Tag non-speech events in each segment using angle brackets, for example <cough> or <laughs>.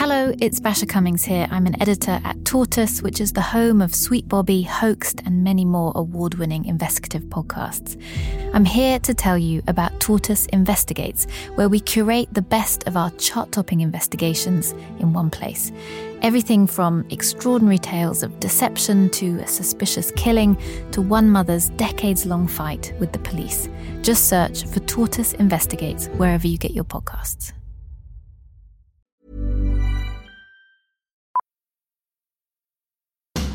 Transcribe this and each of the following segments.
Hello, it's Basia Cummings here. I'm an editor at Tortoise, which is the home of Sweet Bobby, Hoaxed, and many more award winning investigative podcasts. I'm here to tell you about Tortoise Investigates, where we curate the best of our chart topping investigations in one place. Everything from extraordinary tales of deception to a suspicious killing to one mother's decades long fight with the police. Just search for Tortoise Investigates wherever you get your podcasts.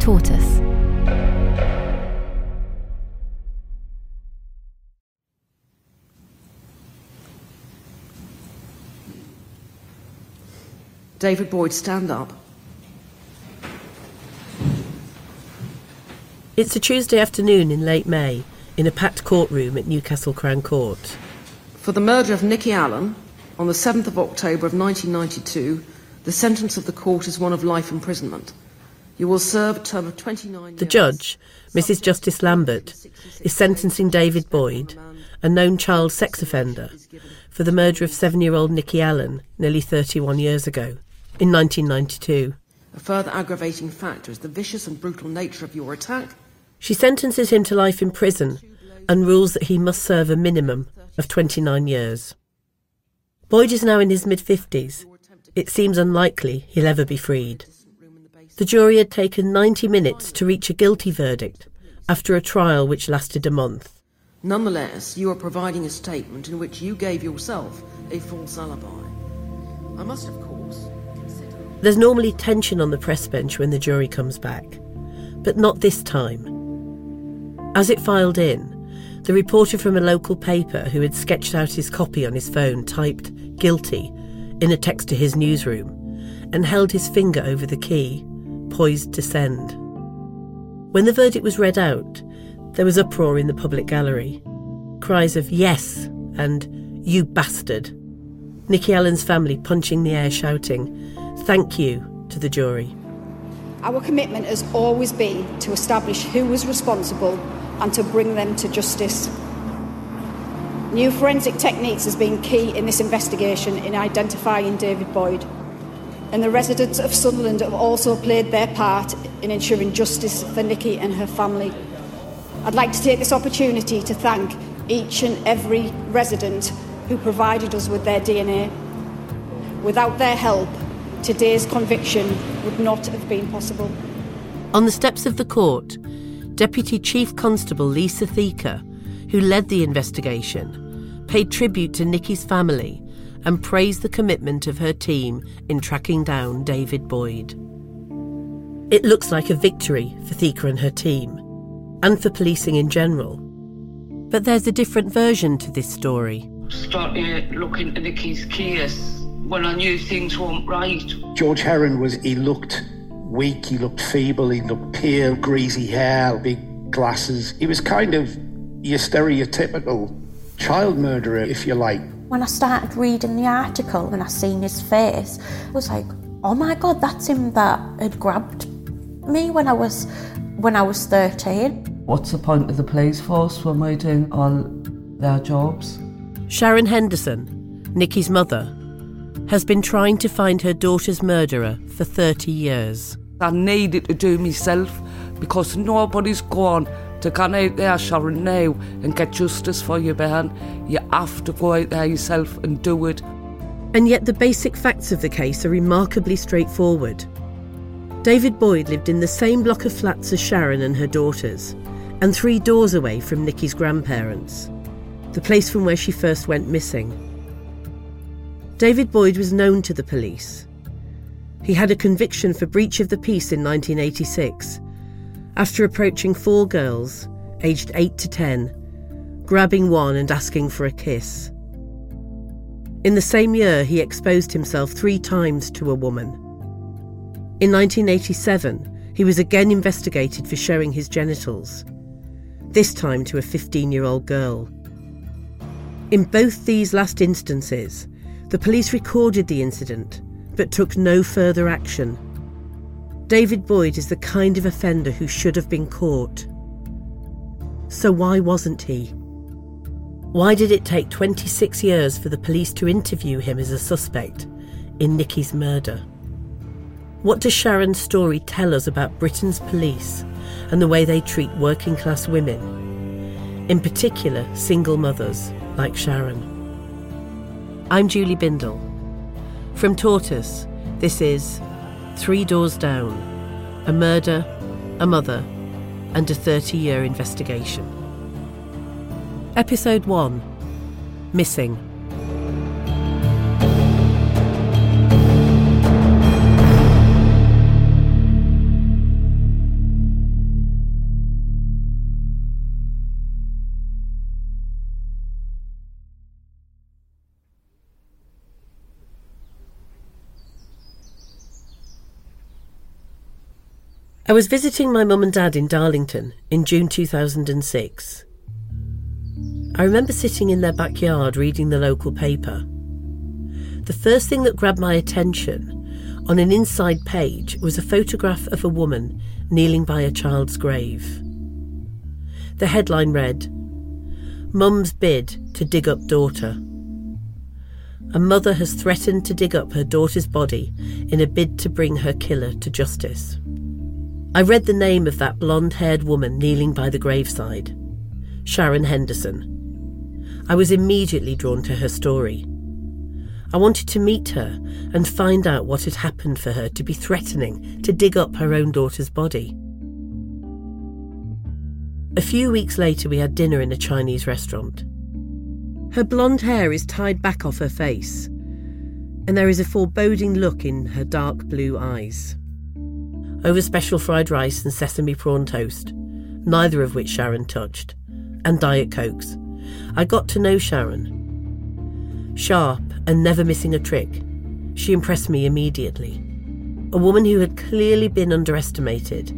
Tortoise. David Boyd, stand up. It's a Tuesday afternoon in late May in a packed courtroom at Newcastle Crown Court. For the murder of Nikki Allan on the 7th of October of 1992, the sentence of the court is one of life imprisonment. You will serve a term of 29 The judge, Mrs. Justice Lambert, is sentencing David Boyd, a known child sex offender, for the murder of seven year old Nikki Allan nearly 31 years ago, in 1992. A further aggravating factor is the vicious and brutal nature of your attack. She sentences him to life in prison and rules that he must serve a minimum of 29 years. Boyd is now in his mid 50s. It seems unlikely he'll ever be freed. The jury had taken 90 minutes to reach a guilty verdict after a trial which lasted a month. Nonetheless, you are providing a statement in which you gave yourself a false alibi. I must, of course, consider. There's normally tension on the press bench when the jury comes back, but not this time. As it filed in, the reporter from a local paper who had sketched out his copy on his phone typed guilty in a text to his newsroom and held his finger over the key, poised to send. When the verdict was read out, there was uproar in the public gallery. Cries of yes and you bastard. Nikki Allan's family punching the air shouting, thank you to the jury. Our commitment has always been to establish who was responsible and to bring them to justice. New forensic techniques has been key in this investigation in identifying David Boyd. And the residents of Sunderland have also played their part in ensuring justice for Nikki and her family. I'd like to take this opportunity to thank each and every resident who provided us with their DNA. Without their help, today's conviction would not have been possible. On the steps of the court, Deputy Chief Constable Lisa Theaker, who led the investigation, paid tribute to Nikki's family and praised the commitment of her team in tracking down David Boyd. It looks like a victory for Theaker and her team, and for policing in general. But there's a different version to this story. started looking at Nikki's case when I knew things weren't right. George Heron was, he looked weak, he looked feeble, he looked pale, greasy hair, big glasses. He was kind of your stereotypical child murderer, if you like. When I started reading the article and I seen his face, I was like, oh my god, that's him that had grabbed me when I was when I was 13. What's the point of the police force when we're doing all their jobs? Sharon Henderson, Nikki's mother, has been trying to find her daughter's murderer for 30 years. I needed to do myself because nobody's gone to go out there, Sharon, now and get justice for your man. You have to go out there yourself and do it. And yet the basic facts of the case are remarkably straightforward. David Boyd lived in the same block of flats as Sharon and her daughters, and three doors away from Nikki's grandparents, the place from where she first went missing. David Boyd was known to the police. He had a conviction for breach of the peace in 1986 after approaching four girls, aged 8 to 10, grabbing one and asking for a kiss. In the same year, he exposed himself three times to a woman. In 1987, he was again investigated for showing his genitals, this time to a 15 year old girl. In both these last instances, the police recorded the incident but took no further action. David Boyd is the kind of offender who should have been caught. So why wasn't he? Why did it take 26 years for the police to interview him as a suspect in Nikki's murder? What does Sharon's story tell us about Britain's police and the way they treat working class women, in particular single mothers like Sharon? I'm Julie Bindel. From Tortoise, this is Three Doors Down A Murder, a Mother, and a 30 year investigation. Episode 1 Missing. I was visiting my mum and dad in Darlington in June 2006. I remember sitting in their backyard reading the local paper. The first thing that grabbed my attention on an inside page was a photograph of a woman kneeling by a child's grave. The headline read Mum's bid to dig up daughter. A mother has threatened to dig up her daughter's body in a bid to bring her killer to justice. I read the name of that blonde haired woman kneeling by the graveside Sharon Henderson. I was immediately drawn to her story. I wanted to meet her and find out what had happened for her to be threatening to dig up her own daughter's body. A few weeks later, we had dinner in a Chinese restaurant. Her blonde hair is tied back off her face, and there is a foreboding look in her dark blue eyes. Over special fried rice and sesame prawn toast, neither of which Sharon touched, and Diet Cokes. I got to know Sharon. Sharp and never missing a trick, she impressed me immediately. A woman who had clearly been underestimated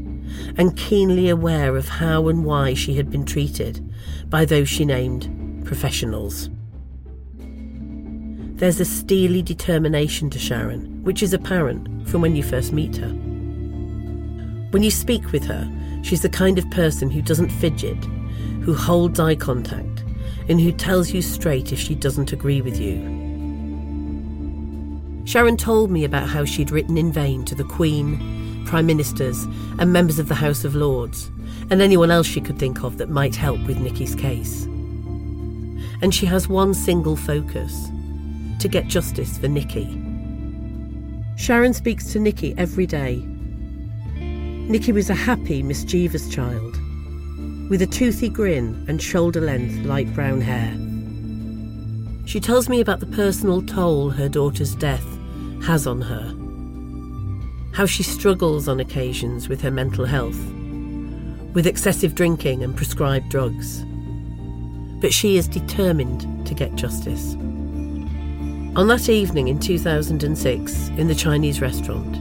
and keenly aware of how and why she had been treated by those she named professionals. There's a steely determination to Sharon, which is apparent from when you first meet her. When you speak with her, she's the kind of person who doesn't fidget, who holds eye contact, and who tells you straight if she doesn't agree with you. Sharon told me about how she'd written in vain to the Queen, Prime Ministers, and members of the House of Lords, and anyone else she could think of that might help with Nikki's case. And she has one single focus to get justice for Nikki. Sharon speaks to Nikki every day Nikki was a happy, mischievous child, with a toothy grin and shoulder length light brown hair. She tells me about the personal toll her daughter's death has on her, how she struggles on occasions with her mental health, with excessive drinking and prescribed drugs. But she is determined to get justice. On that evening in 2006, in the Chinese restaurant,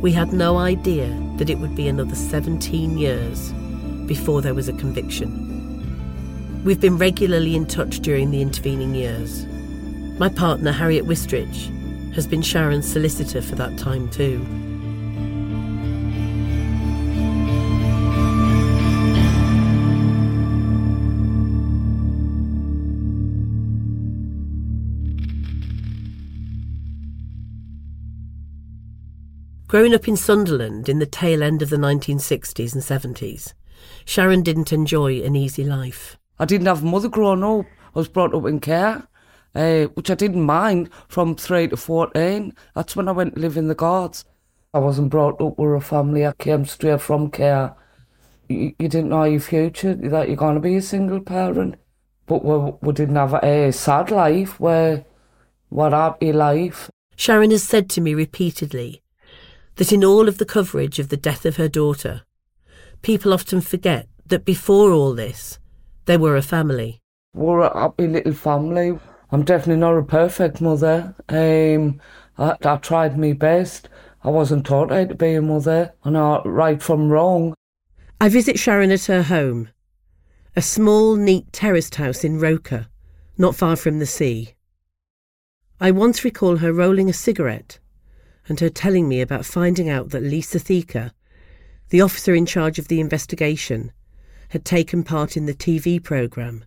we had no idea that it would be another 17 years before there was a conviction. We've been regularly in touch during the intervening years. My partner, Harriet Wistrich, has been Sharon's solicitor for that time too. Growing up in Sunderland in the tail end of the 1960s and 70s, Sharon didn't enjoy an easy life. I didn't have a mother growing up. I was brought up in care, uh, which I didn't mind from 3 to 14. That's when I went to live in the Guards. I wasn't brought up with a family. I came straight from care. You, you didn't know your future, that you're going to be a single parent. But we, we didn't have a sad life where, what happy life. Sharon has said to me repeatedly that in all of the coverage of the death of her daughter, people often forget that before all this, they were a family. We're a happy little family. I'm definitely not a perfect mother. Um, I, I tried my best. I wasn't taught how to be a mother, and I right from wrong. I visit Sharon at her home, a small, neat terraced house in Roker, not far from the sea. I once recall her rolling a cigarette and her telling me about finding out that Lisa Theaker, the officer in charge of the investigation, had taken part in the TV programme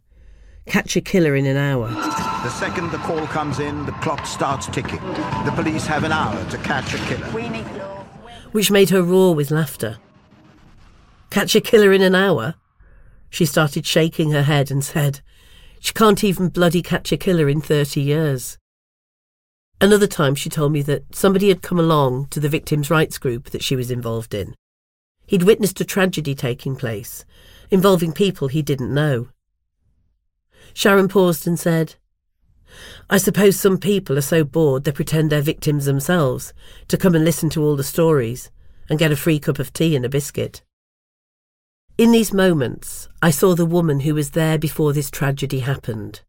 Catch a Killer in an Hour. The second the call comes in, the clock starts ticking. The police have an hour to catch a killer. Which made her roar with laughter. Catch a killer in an hour? She started shaking her head and said, She can't even bloody catch a killer in 30 years. Another time she told me that somebody had come along to the victims' rights group that she was involved in. He'd witnessed a tragedy taking place, involving people he didn't know. Sharon paused and said, I suppose some people are so bored they pretend they're victims themselves to come and listen to all the stories and get a free cup of tea and a biscuit. In these moments, I saw the woman who was there before this tragedy happened.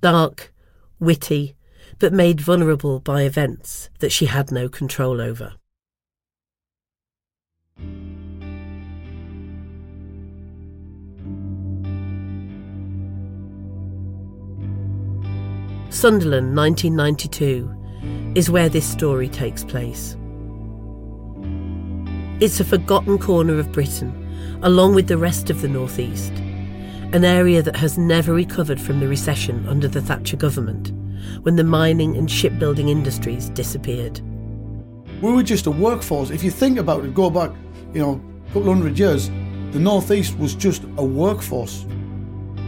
Dark, witty, but made vulnerable by events that she had no control over. Sunderland 1992 is where this story takes place. It's a forgotten corner of Britain, along with the rest of the North East, an area that has never recovered from the recession under the Thatcher government, when the mining and shipbuilding industries disappeared. We were just a workforce. If you think about it, go back, you know, a couple hundred years, the Northeast was just a workforce.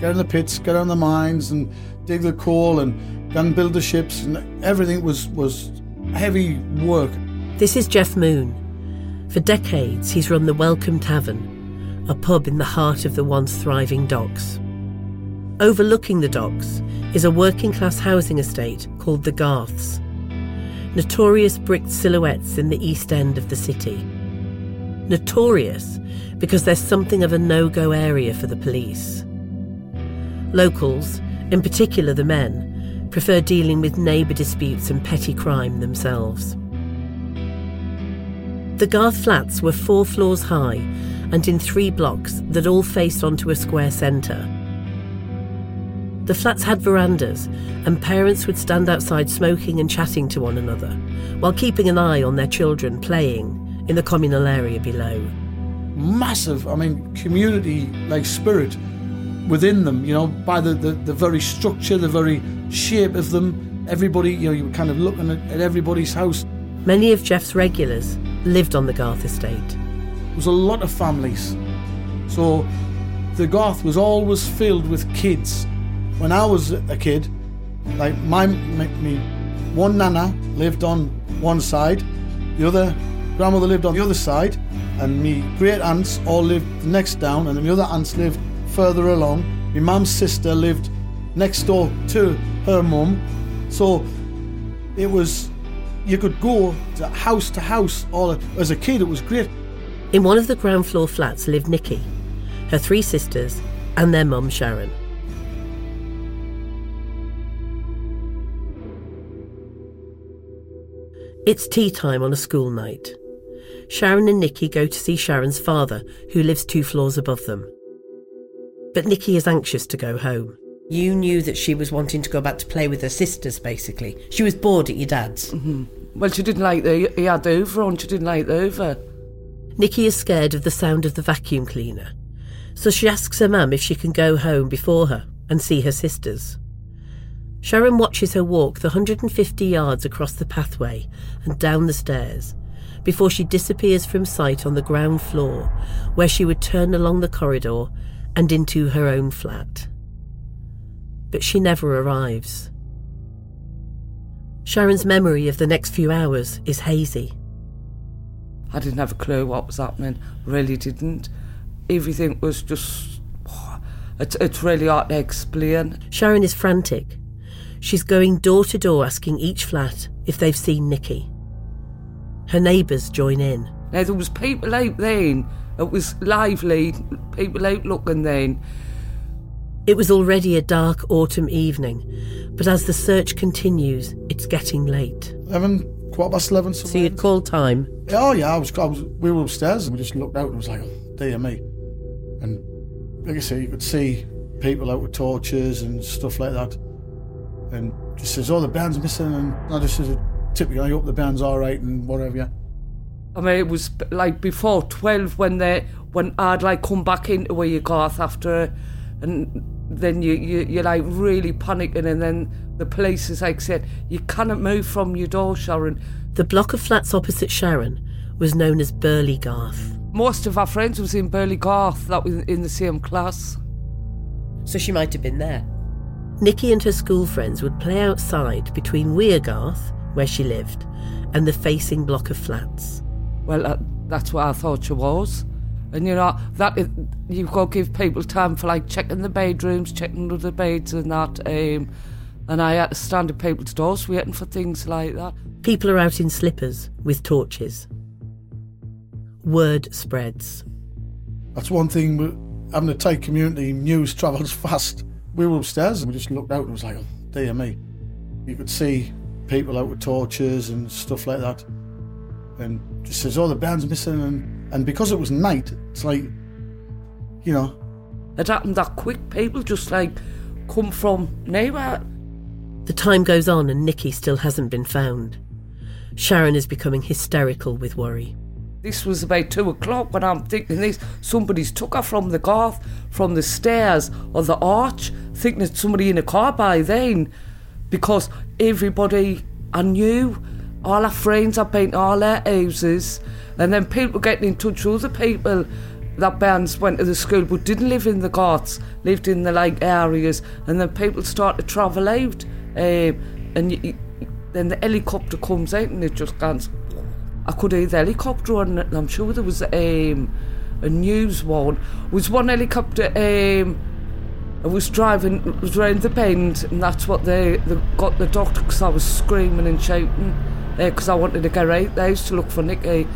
Get in the pits, get on the mines, and dig the coal, and then build the ships, and everything was, was heavy work. This is Jeff Moon. For decades, he's run the Welcome Tavern, a pub in the heart of the once thriving docks. Overlooking the docks is a working class housing estate called the Garths, notorious bricked silhouettes in the east end of the city. Notorious because there's something of a no go area for the police. Locals, in particular the men, prefer dealing with neighbour disputes and petty crime themselves. The Garth flats were four floors high and in three blocks that all faced onto a square centre. The flats had verandas, and parents would stand outside smoking and chatting to one another, while keeping an eye on their children playing in the communal area below. Massive, I mean, community like spirit within them, you know, by the, the, the very structure, the very shape of them. Everybody, you know, you were kind of looking at, at everybody's house. Many of Jeff's regulars lived on the Garth estate. There was a lot of families. So the Garth was always filled with kids. When I was a kid, like my, me, one nana lived on one side, the other grandmother lived on the other side, and me great aunts all lived next down, and the other aunts lived further along. My mum's sister lived next door to her mum. So it was, you could go to house to house. All as a kid, it was great. In one of the ground floor flats lived Nikki, her three sisters, and their mum Sharon. It's tea time on a school night. Sharon and Nikki go to see Sharon's father, who lives two floors above them. But Nikki is anxious to go home. You knew that she was wanting to go back to play with her sisters, basically. She was bored at your dad's. Mm-hmm. Well, she didn't like the he had over on. She didn't like the over. Nikki is scared of the sound of the vacuum cleaner, so she asks her mum if she can go home before her and see her sisters. Sharon watches her walk the 150 yards across the pathway and down the stairs before she disappears from sight on the ground floor, where she would turn along the corridor and into her own flat but she never arrives. Sharon's memory of the next few hours is hazy. I didn't have a clue what was happening, really didn't. Everything was just. <sighs> it's, it's really hard to explain. Sharon is frantic. She's going door to door asking each flat if they've seen Nikki. Her neighbours join in. Now, there was people out then. It was lively, people out looking then. It was already a dark autumn evening, but as the search continues, it's getting late. 11, quarter past 11. So you'd called time? Oh, yeah, I was, I was, we were upstairs and we just looked out and was like, oh, dear me. And like I say, you could see people out with torches and stuff like that. And just says, oh, the band's missing. And I just said, typically, I hope the band's all right and whatever, yeah. I mean, it was like before 12 when they when I'd like come back into where you got after, and then you, you, you're like really panicking, and then the police is like said, you cannot move from your door, Sharon. The block of flats opposite Sharon was known as Burleigh Garth. Most of our friends was in Burleigh Garth, that was in the same class. So she might have been there. Nikki and her school friends would play outside between Wear Garth, where she lived, and the facing block of flats. Well, uh, that's what I thought she was. And you know, that is, you've got to give people time for like checking the bedrooms, checking under the beds and that. Um, and I had to stand at people's doors waiting for things like that. People are out in slippers with torches. Word spreads. That's one thing, having a tight community, news travels <laughs> fast. We were upstairs and we just looked out and it was like, oh, dear me. You could see people out with torches and stuff like that. And just says, oh, the band's missing. And, and because it was night, it's like, you know. It happened that quick. People just like come from nowhere. The time goes on and Nikki still hasn't been found. Sharon is becoming hysterical with worry. This was about two o'clock when I'm thinking this. Somebody's took her from the garth, from the stairs or the arch, thinking it's somebody in a car by then. Because everybody I knew, all our friends had been to all their houses, and then people getting in touch with other people that bands went to the school but didn't live in the Garths, lived in the like areas, and then people start to travel out, um, and you, then the helicopter comes out and it just goes. I could hear the helicopter, and I'm sure there was um, a news one. Was one helicopter. Um, I was driving, it was round the bend, and that's what they, they got the doctor because I was screaming and shouting because uh, I wanted to get out there used to look for Nikki.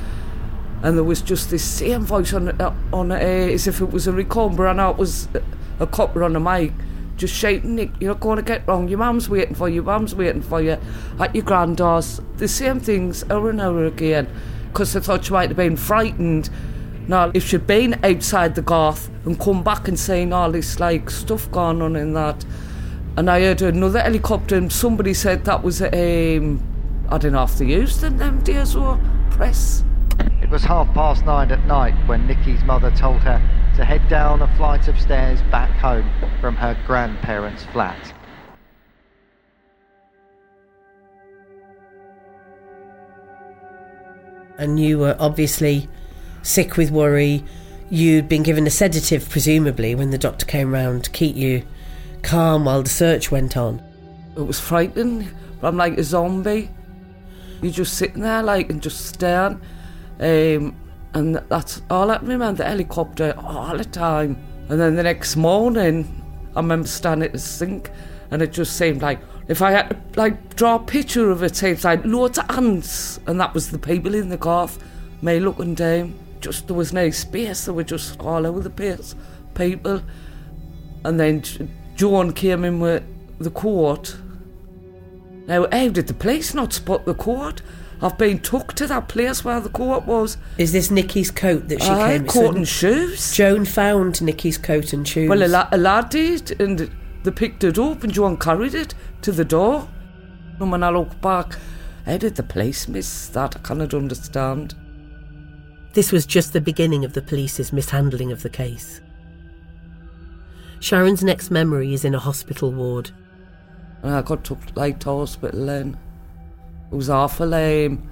And there was just this same voice on uh, on uh, as if it was a recorder, and it was a copper on the mic, just shouting, Nick, you're not going to get wrong. Your mum's waiting for you. Your mum's waiting for you at your granddad's. The same things over and over again, because I thought she might have been frightened. Now, if she'd been outside the Garth and come back and saying all this like stuff going on in that, and I heard another helicopter, and somebody said that was um, I don't know if they used in them days or press. It was half past nine at night when Nikki's mother told her to head down a flight of stairs back home from her grandparents' flat. And you were obviously sick with worry. You'd been given a sedative, presumably, when the doctor came round to keep you calm while the search went on. It was frightening. But I'm like a zombie. You're just sitting there, like, and just staring. Um, and that's all I remember the helicopter all the time. And then the next morning, I remember standing at the sink, and it just seemed like if I had to like draw a picture of it, it seems like loads of ants, and that was the people in the Garth, me looking down. Just there was no space; they were just all over the place, people. And then John came in with the court. Now, how did the police not spot the court? I've been took to that place where the court was. Is this Nikki's coat that she Aye, came? coat and shoes. Joan found Nikki's coat and shoes. Well, a, la- a lad did, and they picked it up, and Joan carried it to the door. And when I look back, how did the police miss that? I cannot understand. This was just the beginning of the police's mishandling of the case. Sharon's next memory is in a hospital ward. And I got took like to hospital then. It was awful lame.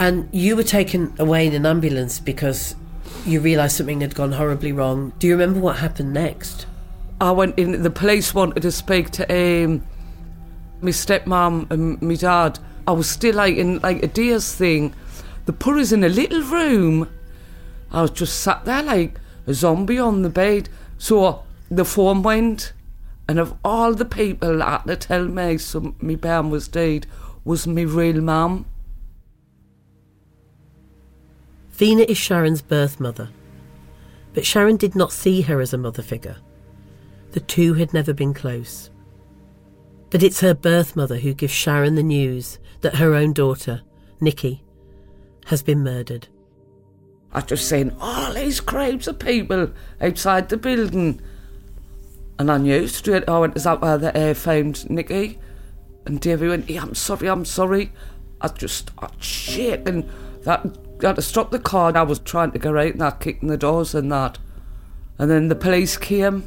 And you were taken away in an ambulance because you realised something had gone horribly wrong. Do you remember what happened next? I went in. The police wanted to speak to um, my stepmom and my dad. I was still like in like a days thing. They put us in a little room. I was just sat there like a zombie on the bed. So the phone went, and of all the people that to tell me some my bam was dead, was my real mum. Vina is Sharon's birth mother. But Sharon did not see her as a mother figure. The two had never been close. But it's her birth mother who gives Sharon the news that her own daughter, Nikki, has been murdered. I was just seen all these crowds of people outside the building. And I knew straight, I went, is that where they uh, found Nikki? And Davey went, yeah, I'm sorry, I'm sorry. I just, I shaking. That, I had to stop the car. I was trying to get out and I kicking the doors and that. And then the police came,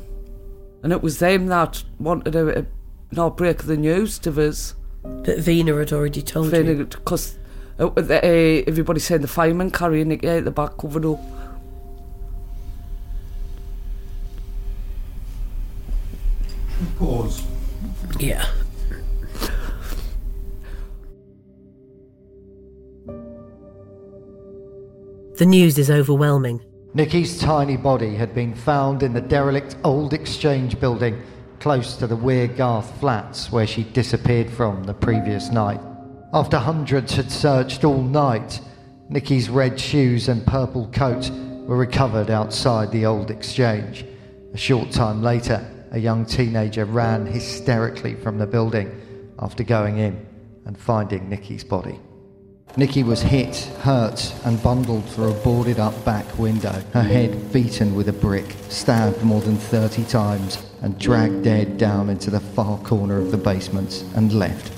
and it was them that wanted to not break the news to us. That Vina had already told Vina, you. Because uh, uh, everybody saying the fireman carrying Nikki out the back covered up. Pause. Yeah. The news is overwhelming. Nikki's tiny body had been found in the derelict old exchange building close to the Wear Garth flats where she disappeared from the previous night. After hundreds had searched all night, Nikki's red shoes and purple coat were recovered outside the old exchange. A short time later, a young teenager ran hysterically from the building after going in and finding Nikki's body. Nikki was hit, hurt, and bundled through a boarded up back window, her head beaten with a brick, stabbed more than 30 times, and dragged dead down into the far corner of the basement and left.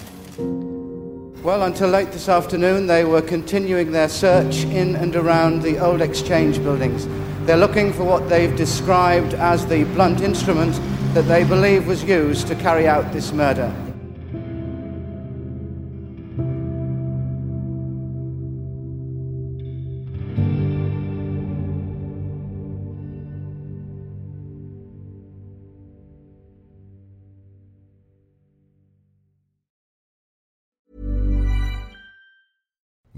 Well, until late this afternoon, they were continuing their search in and around the old exchange buildings. They're looking for what they've described as the blunt instrument that they believe was used to carry out this murder.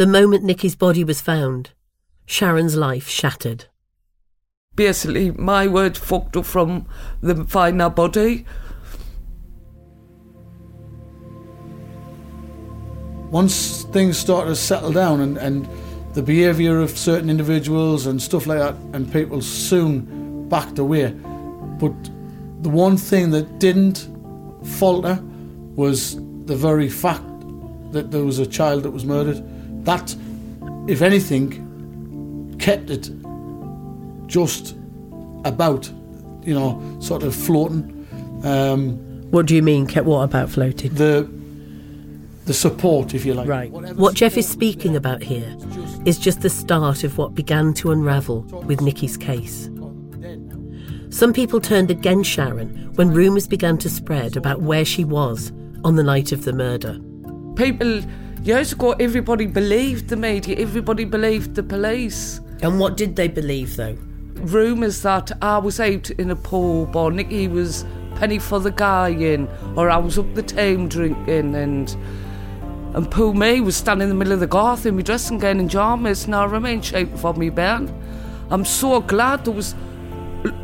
The moment Nikki's body was found, Sharon's life shattered. Basically, my word fucked up from them finding her body. Once things started to settle down and, and the behaviour of certain individuals and stuff like that, and people soon backed away. But the one thing that didn't falter was the very fact that there was a child that was murdered. That, if anything, kept it just about, you know, sort of floating. Um, What do you mean, kept what about floating? the the support, if you like. Right. What Jeff is speaking about here is just the start of what began to unravel with Nikki's case. Some people turned against Sharon when rumours began to spread about where she was on the night of the murder. People, years ago, everybody believed the media, everybody believed the police. And what did they believe, though? Rumours that I was out in a pub or Nikki was penny for the guy in, or I was up the town drinking and. And poor me was standing in the middle of the garth in my dressing gown and pyjamas and I remained shouting for me Ben. I'm so glad there was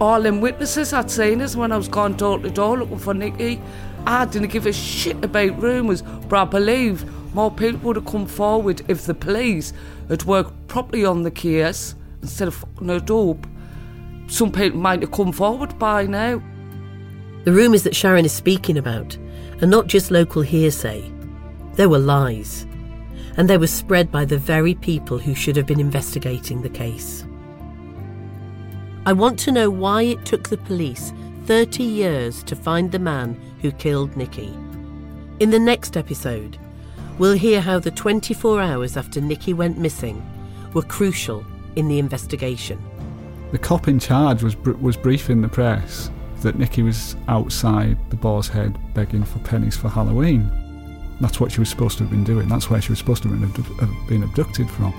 all them witnesses had seen us when I was going door to door looking for Nikki. I didn't give a shit about rumours, but I believe more people would have come forward if the police had worked properly on the case instead of fucking it up. Some people might have come forward by now. The rumours that Sharon is speaking about are not just local hearsay, they were lies. And they were spread by the very people who should have been investigating the case. I want to know why it took the police 30 years to find the man who killed Nikki. In the next episode, we'll hear how the 24 hours after Nikki went missing were crucial in the investigation. The cop in charge was br- was briefing the press that Nikki was outside the Boar's Head begging for pennies for Halloween. That's what she was supposed to have been doing. That's where she was supposed to have been, abdu- have been abducted from.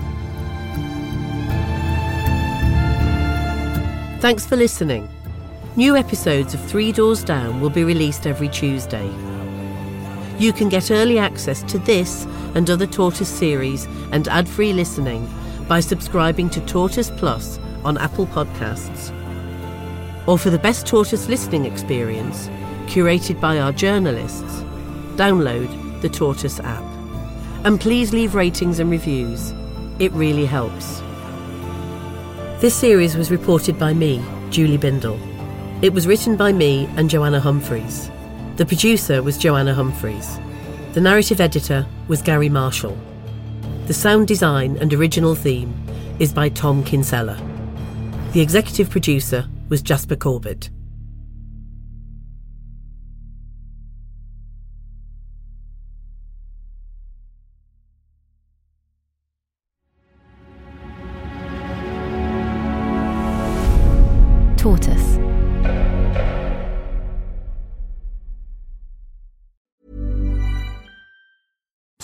Thanks for listening. New episodes of Three Doors Down will be released every Tuesday. You can get early access to this and other Tortoise series and ad free listening by subscribing to Tortoise Plus on Apple Podcasts. Or for the best Tortoise listening experience, curated by our journalists, download the Tortoise app. And please leave ratings and reviews. It really helps. This series was reported by me, Julie Bindel. It was written by me and Joanna Humphreys. The producer was Joanna Humphreys. The narrative editor was Gary Marshall. The sound design and original theme is by Tom Kinsella. The executive producer was Jasper Corbett. Tortoise.